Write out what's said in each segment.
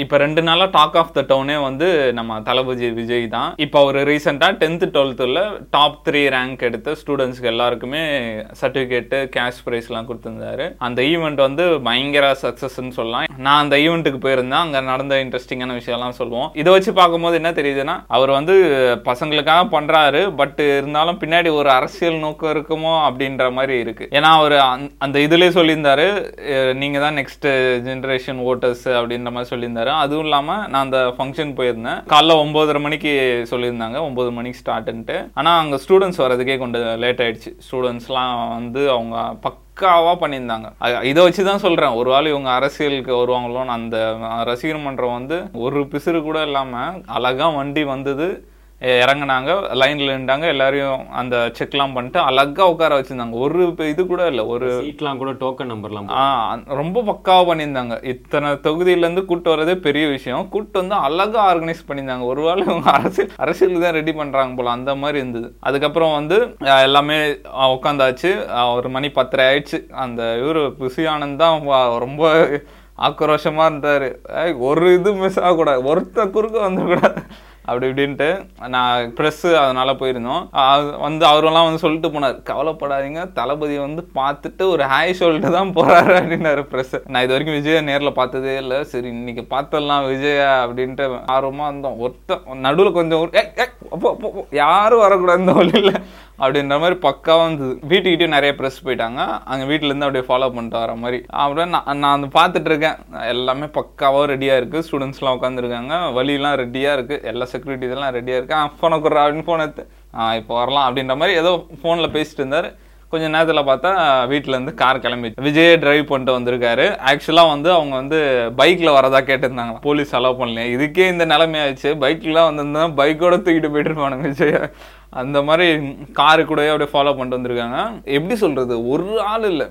இப்போ ரெண்டு நாளாக டாக் ஆஃப் த டவுனே வந்து நம்ம தளபதி விஜய் தான். இப்போ அவர் ரீசெண்டாக டென்த்து டுவெல்த்தில் டாப் த்ரீ ரேங்க் எடுத்த ஸ்டூடெண்ட்ஸ்க்கு எல்லாருக்குமே சர்டிஃபிகேட்டு கேஷ் ப்ரைஸ்லாம் கொடுத்துருந்தாரு. அந்த ஈவெண்ட் வந்து பயங்கர சக்ஸஸ்ன்னு சொல்லலாம். நான் அந்த ஈவெண்ட்டுக்கு போயிருந்தேன். அங்கே நடந்த இன்ட்ரெஸ்டிங்கான விஷயம்லாம் சொல்லுவோம். இதை வச்சு பார்க்கும்போது என்ன தெரியுதுன்னா அவர் வந்து பசங்களுக்காக பண்ணுறாரு பட் இருந்தாலும் பின்னாடி ஒரு அரசியல் நோக்கம் இருக்குமோ அப்படின்ற மாதிரி இருக்குது ஏன்னா அவர் அந்த இதுலேயே சொல்லியிருந்தாரு நீங்கள் தான் நெக்ஸ்ட் ஜென்ரேஷன் ஓட்டர்ஸ் அப்படின்ற மாதிரி சொல்லியிருந்தாரு. அதுவும் இல்லாமல் நான் அந்த ஃபங்க்ஷன் போயிருந்தேன். காலைல ஒம்போதரை மணிக்கு சொல்லியிருந்தாங்க. ஒம்பது மணிக்கு ஸ்டார்ட்ன்ட்டு ஆனால் அங்கே ஸ்டூடெண்ட்ஸ் வரதுக்கே கொஞ்சம் லேட் ஆயிடுச்சு. ஸ்டூடெண்ட்ஸ்லாம் வந்து அவங்க பக்காவாக பண்ணியிருந்தாங்க. இதை வச்சு தான் சொல்கிறேன் ஒரு வேளை இவங்க அரசியலுக்கு வருவாங்களோன்னு அந்த ரசிகர் மன்றம் வந்து ஒரு பிசுறு கூட இல்லாமல் அழகாக வண்டி வந்தது. இறங்குனாங்க லைன்ல நின்றாங்க எல்லாரையும் அந்த செக்லாம் பண்ணிட்டு அழகா உட்கார வச்சிருந்தாங்க. ஒரு இப்ப இது கூட இல்லை ஒரு சீட்லாம் கூட டோக்கன் நம்பர்லாம் ஆ, ரொம்ப பக்காவா பண்ணியிருந்தாங்க. இத்தனை தொகுதியில இருந்து கூட்டு வரதே பெரிய விஷயம். கூட்டு வந்து அழகா ஆர்கனைஸ் பண்ணியிருந்தாங்க. ஒருவேளை இவங்க அரசியல் அரசியலுக்கு தான் ரெடி பண்றாங்க போல அந்த மாதிரி இருந்தது. அதுக்கப்புறம் வந்து எல்லாமே உட்காந்தாச்சு. ஒரு மணி பத்தரை ஆயிடுச்சு. அந்த இவரு புசி ஆனந்த் தான் ரொம்ப ஆக்ரோஷமா இருந்தாரு. ஒரு இது மிஸ் ஆகக்கூடாது. ஒருத்த குறுக்க வந்துடக்கூடாது அப்படி இப்படின்ட்டு நான் ப்ரெஸ்ஸு அதனால் போயிருந்தோம். வந்து அவரெல்லாம் வந்து சொல்லிட்டு போனார் கவலைப்படாதீங்க தளபதி வந்து பார்த்துட்டு ஒரு ஹாய் சொல்லிட்டு தான் போகிறாரு அப்படின்னாரு ப்ரெஸ்ஸு நான் இது வரைக்கும் விஜய நேரில் பார்த்ததே இல்லை. சரி இன்னைக்கு பார்த்தலாம் விஜயா அப்படின்ட்டு ஆர்வமாக இருந்தோம். ஒருத்தன் நடுவில் கொஞ்சம் ஒரு- அப்போ, அப்போ, அப்போ, யாரும் வரக்கூடாது இந்த வழியில். அப்படின்ற மாதிரி பக்காவாக இருந்தது வீட்டுக்கிட்டே நிறைய ப்ரெஸ் போயிட்டாங்க. அங்கே வீட்டிலேருந்து அப்படியே ஃபாலோ பண்ணிட்டு வர மாதிரி. அப்புறம் நான் நான் வந்து பார்த்துட்டு இருக்கேன். எல்லாமே பக்காவாக ரெடியாக இருக்குது ஸ்டூடெண்ட்ஸ்லாம் உட்காந்துருக்காங்க வழியெல்லாம் ரெடியாக இருக்குது எல்லா செக்யூரிட்டி இதெல்லாம் ரெடியாக இருக்குது ஃபோனை கொடுறா அப்படின்னு ஃபோன் எடுத்து ஆ இப்போ வரலாம். அப்படின்ற மாதிரி ஏதோ ஃபோனில் பேசிட்டு இருந்தார். கொஞ்ச நேரத்தில் பார்த்தா வீட்டிலேருந்து கார் கிளம்பி விஜயே டிரைவ் பண்ணிட்டு வந்திருக்காரு. ஆக்சுவலாக வந்து அவங்க வந்து பைக்கில் வரதா கேட்டிருந்தாங்க போலீஸ் அலோவ் பண்ணல இதுக்கே இந்த நிலைமையாச்சு பைக்கெலாம் பைக்லாம் வந்திருந்தா பைக்கோட தூக்கிட்டு போயிட்டு இருப்பானுங்க விஜய. அந்த மாதிரி காரு கூடயே அப்படியே ஃபாலோ பண்ணிட்டு வந்திருக்காங்க. எப்படி சொல்கிறது ஒரு ஆள் இல்லை.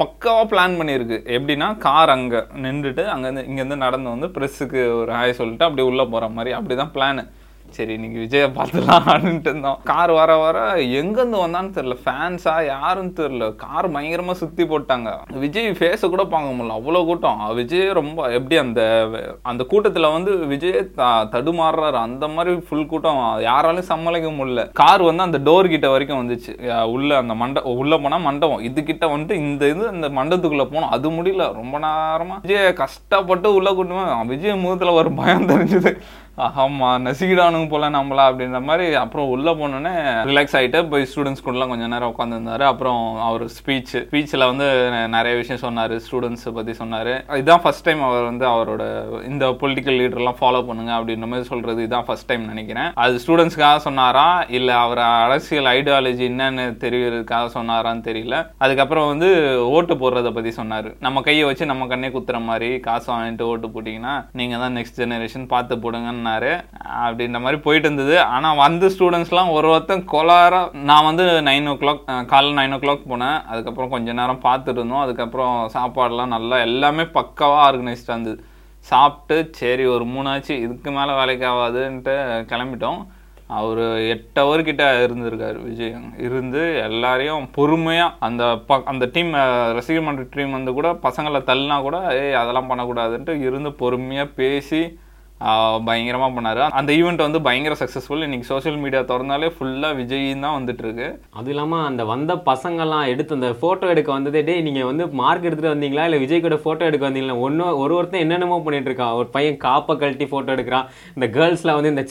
பக்காவாக பிளான் பண்ணியிருக்கு. எப்படின்னா கார் அங்கே நின்றுட்டு அங்கேருந்து இங்கேருந்து நடந்து வந்து ப்ரெஸ்ஸுக்கு ஒரு ஹாய் சொல்லிட்டு அப்படியே உள்ளே போகிற மாதிரி. அப்படி தான் பிளானு சரி இன்னைக்கு விஜயை பார்த்துலாம் அப்படின்ட்டு இருந்தோம். கார் வர வர எங்கேருந்து வந்தான்னு தெரியல. ஃபேன்ஸா யாருன்னு தெரியல. கார் பயங்கரமாக சுற்றி போட்டாங்க. விஜய் ஃபேஸை கூட பார்க்க முடியல. அவ்வளோ கூட்டம். விஜய் ரொம்ப எப்படி அந்த அந்த கூட்டத்தில் வந்து விஜய் த- தடுமாறுறாரு. அந்த மாதிரி ஃபுல் கூட்டம். யாராலையும் சமாளிக்க முடியல. கார் வந்து அந்த டோர் கிட்ட வரைக்கும் வந்துச்சு. உள்ள அந்த மண்ட உள்ள போனால் மண்டபம். இது கிட்ட வந்துட்டு இந்த இது அந்த மண்டபத்துக்குள்ளே போனோம். அது முடியல. ரொம்ப நேரமாக விஜய் கஷ்டப்பட்டு உள்ள கூட்டமாக விஜய் முகத்தில் ஒரு பயம் தெரிஞ்சுது. ஆமாம் நசிக்கிடானுங்க போல நம்மளா அப்படின்ற மாதிரி அப்புறம் உள்ளே போனோன்னே ரிலாக்ஸ் ஆகிட்டு போய் ஸ்டூடெண்ட்ஸ் கூடலாம் கொஞ்சம் நேரம் உட்காந்துருந்தாரு அப்புறம் அவர் ஸ்பீச் ஸ்பீச்சில் வந்து நிறைய விஷயம் சொன்னார் ஸ்டூடெண்ட்ஸை பற்றி சொன்னார். இதுதான் ஃபர்ஸ்ட் டைம் அவர் வந்து அவரோட இந்த பொலிட்டிக்கல் லீடர்லாம் ஃபாலோ பண்ணுங்க அப்படின்ற மாதிரி சொல்கிறது இதுதான் ஃபர்ஸ்ட் டைம் நினைக்கிறேன். அது ஸ்டூடெண்ட்ஸ்க்காக சொன்னாரா? இல்லை அவர் அரசியல் ஐடியாலஜி என்னன்னு தெரிகிறதுக்காக சொன்னாரான்னு தெரியல. அதுக்கப்புறம் வந்து ஓட்டு போடுறத பற்றி சொன்னார். நம்ம கையை வச்சு நம்ம கண்ணே குத்துற மாதிரி காசு வாங்கிட்டு ஓட்டு போட்டிங்கன்னா நீங்கள் தான் நெக்ஸ்ட் ஜெனரேஷன் பார்த்து போடுங்கன்னு பண்ணார் அப்படின்ற மாதிரி போயிட்டு இருந்தது. ஆனால் வந்து ஸ்டூடெண்ட்ஸ்லாம் ஒரு ஒருத்தன் கொலாரம் நான் வந்து நைன் ஓ கிளாக் காலைல நைன் ஓ கிளாக் போனேன். அதுக்கப்புறம் கொஞ்ச நேரம் பார்த்துட்டு இருந்தோம். அதுக்கப்புறம் சாப்பாடெலாம் நல்லா எல்லாமே பக்காவாக ஆர்கனைஸ்டாக இருந்தது. சாப்பிட்டு சரி ஒரு மூணாச்சு இதுக்கு மேலே வேலைக்கு ஆகாதுன்ட்டு கிளம்பிட்டோம். அவர் எட்டு ஹவர் கிட்ட இருந்திருக்காரு விஜய். இருந்து எல்லாரையும் பொறுமையாக அந்த ப- அந்த டீம் ரசிகர் மன்ற டீம் வந்து கூட பசங்களை தள்ளினா கூட ஏய் அதெல்லாம் பண்ணக்கூடாதுன்ட்டு இருந்து பொறுமையாக பேசி ஆஹ், பயங்கரமா பண்ணாரு அந்த ஈவெண்ட் வந்து பயங்கர சக்ஸஸ்ஃபுல் இன்னைக்கு சோஷியல் மீடியா திறந்தாலே ஃபுல்லா விஜய் தான் வந்துட்டு இருக்கு அது இல்லாம அந்த வந்த பசங்கெல்லாம் எடுத்து அந்த போட்டோ எடுக்க வந்ததே டேய் நீங்க வந்து மார்க் எடுத்துட்டு வந்தீங்களா? இல்ல விஜய் கூட போட்டோ எடுக்க வந்தீங்களா? ஒன்னு ஒரு ஒருத்தன் என்னென்னமோ பண்ணிட்டு இருக்கான் ஒரு பையன் காப்பை கழட்டி போட்டோ எடுக்கிறான். இந்த கேர்ள்ஸ்ல வந்து இந்த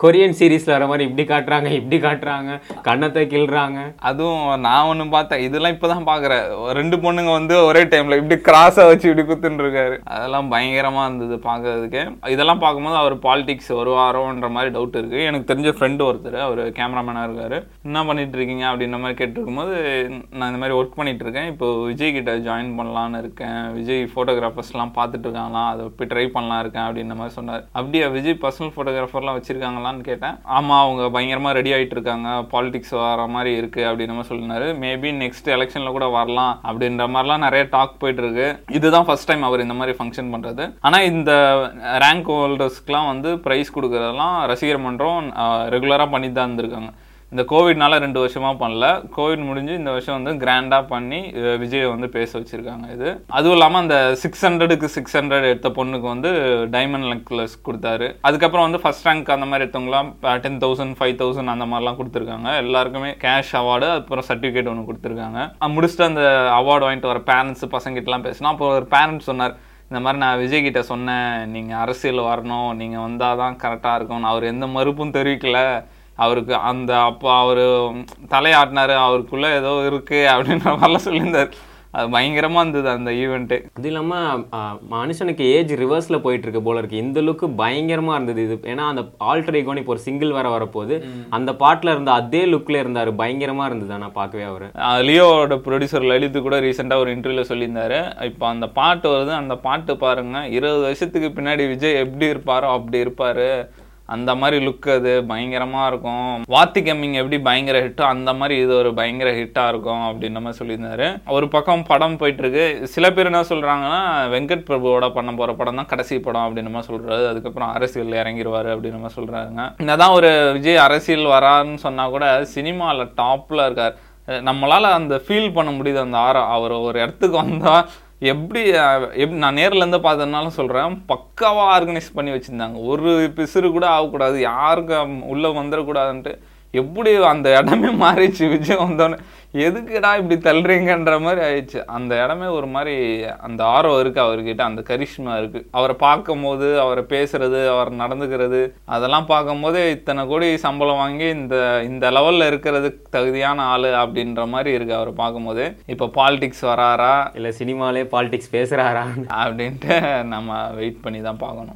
கொரியன் சீரீஸ்ல வர மாதிரி இப்படி காட்டுறாங்க இப்படி காட்டுறாங்க. கண்ணத்தை கிள்றாங்க. அதுவும் நான் ஒண்ணு பார்த்தேன். இதெல்லாம் இப்பதான் பாக்குறேன். ரெண்டு பொண்ணுங்க வந்து ஒரே டைம்ல இப்படி கிராஸா வச்சு இப்படி குத்துன்னு இருக்காரு அதெல்லாம் பயங்கரமா இருந்தது பார்க்கிறதுக்கு இதெல்லாம் பார்க்கும்போது அவர் பாலிடிக்ஸ் வருவாரோன்ற மாதிரி டவுட் இருக்குது எனக்கு தெரிஞ்ச ஃப்ரெண்டு ஒருத்தர் அவர் கேமராமேனாக இருக்கார். என்ன பண்ணிட்டு இருக்கீங்க அப்படின்ற மாதிரி கேட்டிருக்கும்போது நான் இந்த மாதிரி ஒர்க் பண்ணிகிட்டு இருக்கேன் இப்போ விஜய் கிட்ட ஜாயின் பண்ணலான்னு இருக்கேன். விஜய் ஃபோட்டோகிராஃபர்ஸ்லாம் பார்த்துட்டு இருக்காங்களாம் அதை போய் ட்ரை பண்ணலாம் இருக்கேன் அப்படின்ற மாதிரி சொன்னார். அப்படியே விஜய் பர்சனல் ஃபோட்டோகிராஃபர்லாம் வச்சுருக்காங்களான்னு கேட்டேன். ஆமாம் அவங்க பயங்கரமாக ரெடி ஆகிட்டு இருக்காங்க. பாலிடிக்ஸ் வர மாதிரி இருக்குது அப்படின்ற மாதிரி சொன்னார் மேபி நெக்ஸ்ட் எலெக்ஷனில் கூட வரலாம் அப்படின்ற மாதிரிலாம் நிறைய டாக் போயிட்டு இருக்கு. இதுதான் ஃபர்ஸ்ட் டைம் அவர் இந்த மாதிரி ஃபங்க்ஷன் பண்ணுறது ஆனால் இந்த ரேங்க் ஹோல்டர்ஸ்க்குலாம் வந்து ப்ரைஸ் கொடுக்குறதெல்லாம் ரசிகர் மன்றம் ரெகுலராக பண்ணி தான் இருந்திருக்காங்க. இந்த கோவிட்னால ரெண்டு வருஷமாக பண்ணல. கோவிட் முடிஞ்சு இந்த வருஷம் வந்து கிராண்டாக பண்ணி விஜயை வந்து பேச வச்சுருக்காங்க இது. அதுவும் இல்லாமல் அந்த சிக்ஸ் ஹண்ட்ரடுக்கு சிக்ஸ் ஹண்ட்ரட் எடுத்த பொண்ணுக்கு வந்து டைமண்ட் நெக்லஸ் கொடுத்தாரு. அதுக்கப்புறம் வந்து ஃபஸ்ட் ரேங்க் அந்த மாதிரி எடுத்தவங்களாம் டென் தௌசண்ட் ஃபைவ் தௌசண்ட் அந்த மாதிரிலாம் கொடுத்துருக்காங்க. எல்லாருக்குமே கேஷ் அவார்டு அப்புறம் சர்டிஃபிகேட் ஒன்று கொடுத்துருக்காங்க. முடிச்சுட்டு அந்த அவார்டு வாங்கிட்டு வர பேரண்ட்ஸ் பசங்கிட்டலாம் பேசினா அப்போ ஒரு பேரண்ட்ஸ் சொன்னார் இந்த மாதிரி நான் விஜய் கிட்ட சொன்னேன் நீங்கள் அரசியல் வரணும் நீங்கள் வந்தால் தான் கரெக்டாக இருக்கும் அவர் எந்த மறுப்பும் தெரிவிக்கல. அவருக்கு அந்த அப்போ அவர் தலையாட்டினாரு அவருக்குள்ள ஏதோ இருக்கு அப்படின்ற மாதிரிலாம் சொல்லியிருந்தார். அது பயங்கரமா இருந்தது அந்த ஈவெண்ட்டு அது இல்லாம ஆ, மனுஷனுக்கு ஏஜ் ரிவர்ஸ்ல போயிட்டு இருக்கு போல இருக்கு. இந்த லுக்கு பயங்கரமா இருந்தது. இது ஏன்னா அந்த ஆல்டர் ஈகோன் இப்போ ஒரு சிங்கிள் வர வரப்போகுது. அந்த பாட்டுல இருந்த அதே லுக்ல இருந்தாரு. பயங்கரமா இருந்தது. ஆனா பார்க்கவே அவரு. லியோவோட ப்ரொடியூசர் லலித் கூட ரீசெண்டாக ஒரு இன்டர்வியூல சொல்லியிருந்தாரு. இப்போ அந்த பாட்டு வருது. அந்த பாட்டு பாருங்க. இருபது வருஷத்துக்கு பின்னாடி விஜய் எப்படி இருப்பாரோ அப்படி இருப்பாரு. அந்த மாதிரி லுக் அது பயங்கரமாக இருக்கும். வாத்தி கம்மிங் எப்படி பயங்கர ஹிட்டோ அந்த மாதிரி இது ஒரு பயங்கர ஹிட்டாக இருக்கும் அப்படின்ற மாதிரி சொல்லியிருந்தாரு. ஒரு பக்கம் படம் போயிட்டுருக்கு. சில பேர் என்ன சொல்கிறாங்கன்னா வெங்கட் பிரபுவோட பண்ண போகிற படம் தான் கடைசி படம் அப்படின்ற மாதிரி சொல்கிறாரு அதுக்கப்புறம் அரசியல் இறங்கிடுவார் அப்படின்ற மாதிரி இந்த என்னதான் ஒரு விஜய் அரசியல் வரான்னு சொன்னால் கூட சினிமாவில் டாப்பில் இருக்கார். நம்மளால் அந்த ஃபீல் பண்ண முடியுது. அந்த ஆரம் அவர் ஒரு இடத்துக்கு வந்தால் எப்படி எப் நான் நேரில் இருந்து பார்த்ததுனால சொல்கிறேன் பக்காவாக ஆர்கனைஸ் பண்ணி வச்சுருந்தாங்க. ஒரு பிசுறு கூட ஆகக்கூடாது. யாருக்கும் உள்ளே வந்துடக்கூடாதுன்ட்டு எப்படி அந்த இடமே மாறிடுச்சு விஜய் வந்தோடனே எதுக்குடா இப்படி தள்ளுறீங்கன்ற மாதிரி ஆயிடுச்சு. அந்த இடமே ஒரு மாதிரி அந்த ஆர்வம் இருக்கு அவர்கிட்ட அந்த கரிஷ்மா இருக்கு. அவரை பார்க்கும் போது அவரை பேசுறது அவர் நடந்துக்கிறது அதெல்லாம் பார்க்கும்போது இத்தனை கோடி சம்பளம் வாங்கி இந்த இந்த லெவல்ல இருக்கிறதுக்கு தகுதியான ஆளு அப்படின்ற மாதிரி இருக்கு அவரை பார்க்கும்போது. இப்போ பாலிடிக்ஸ் வராரா? இல்ல சினிமாலே பாலிடிக்ஸ் பேசுறாரா? அப்படின்ட்டு நம்ம வெயிட் பண்ணி தான் பார்க்கணும்.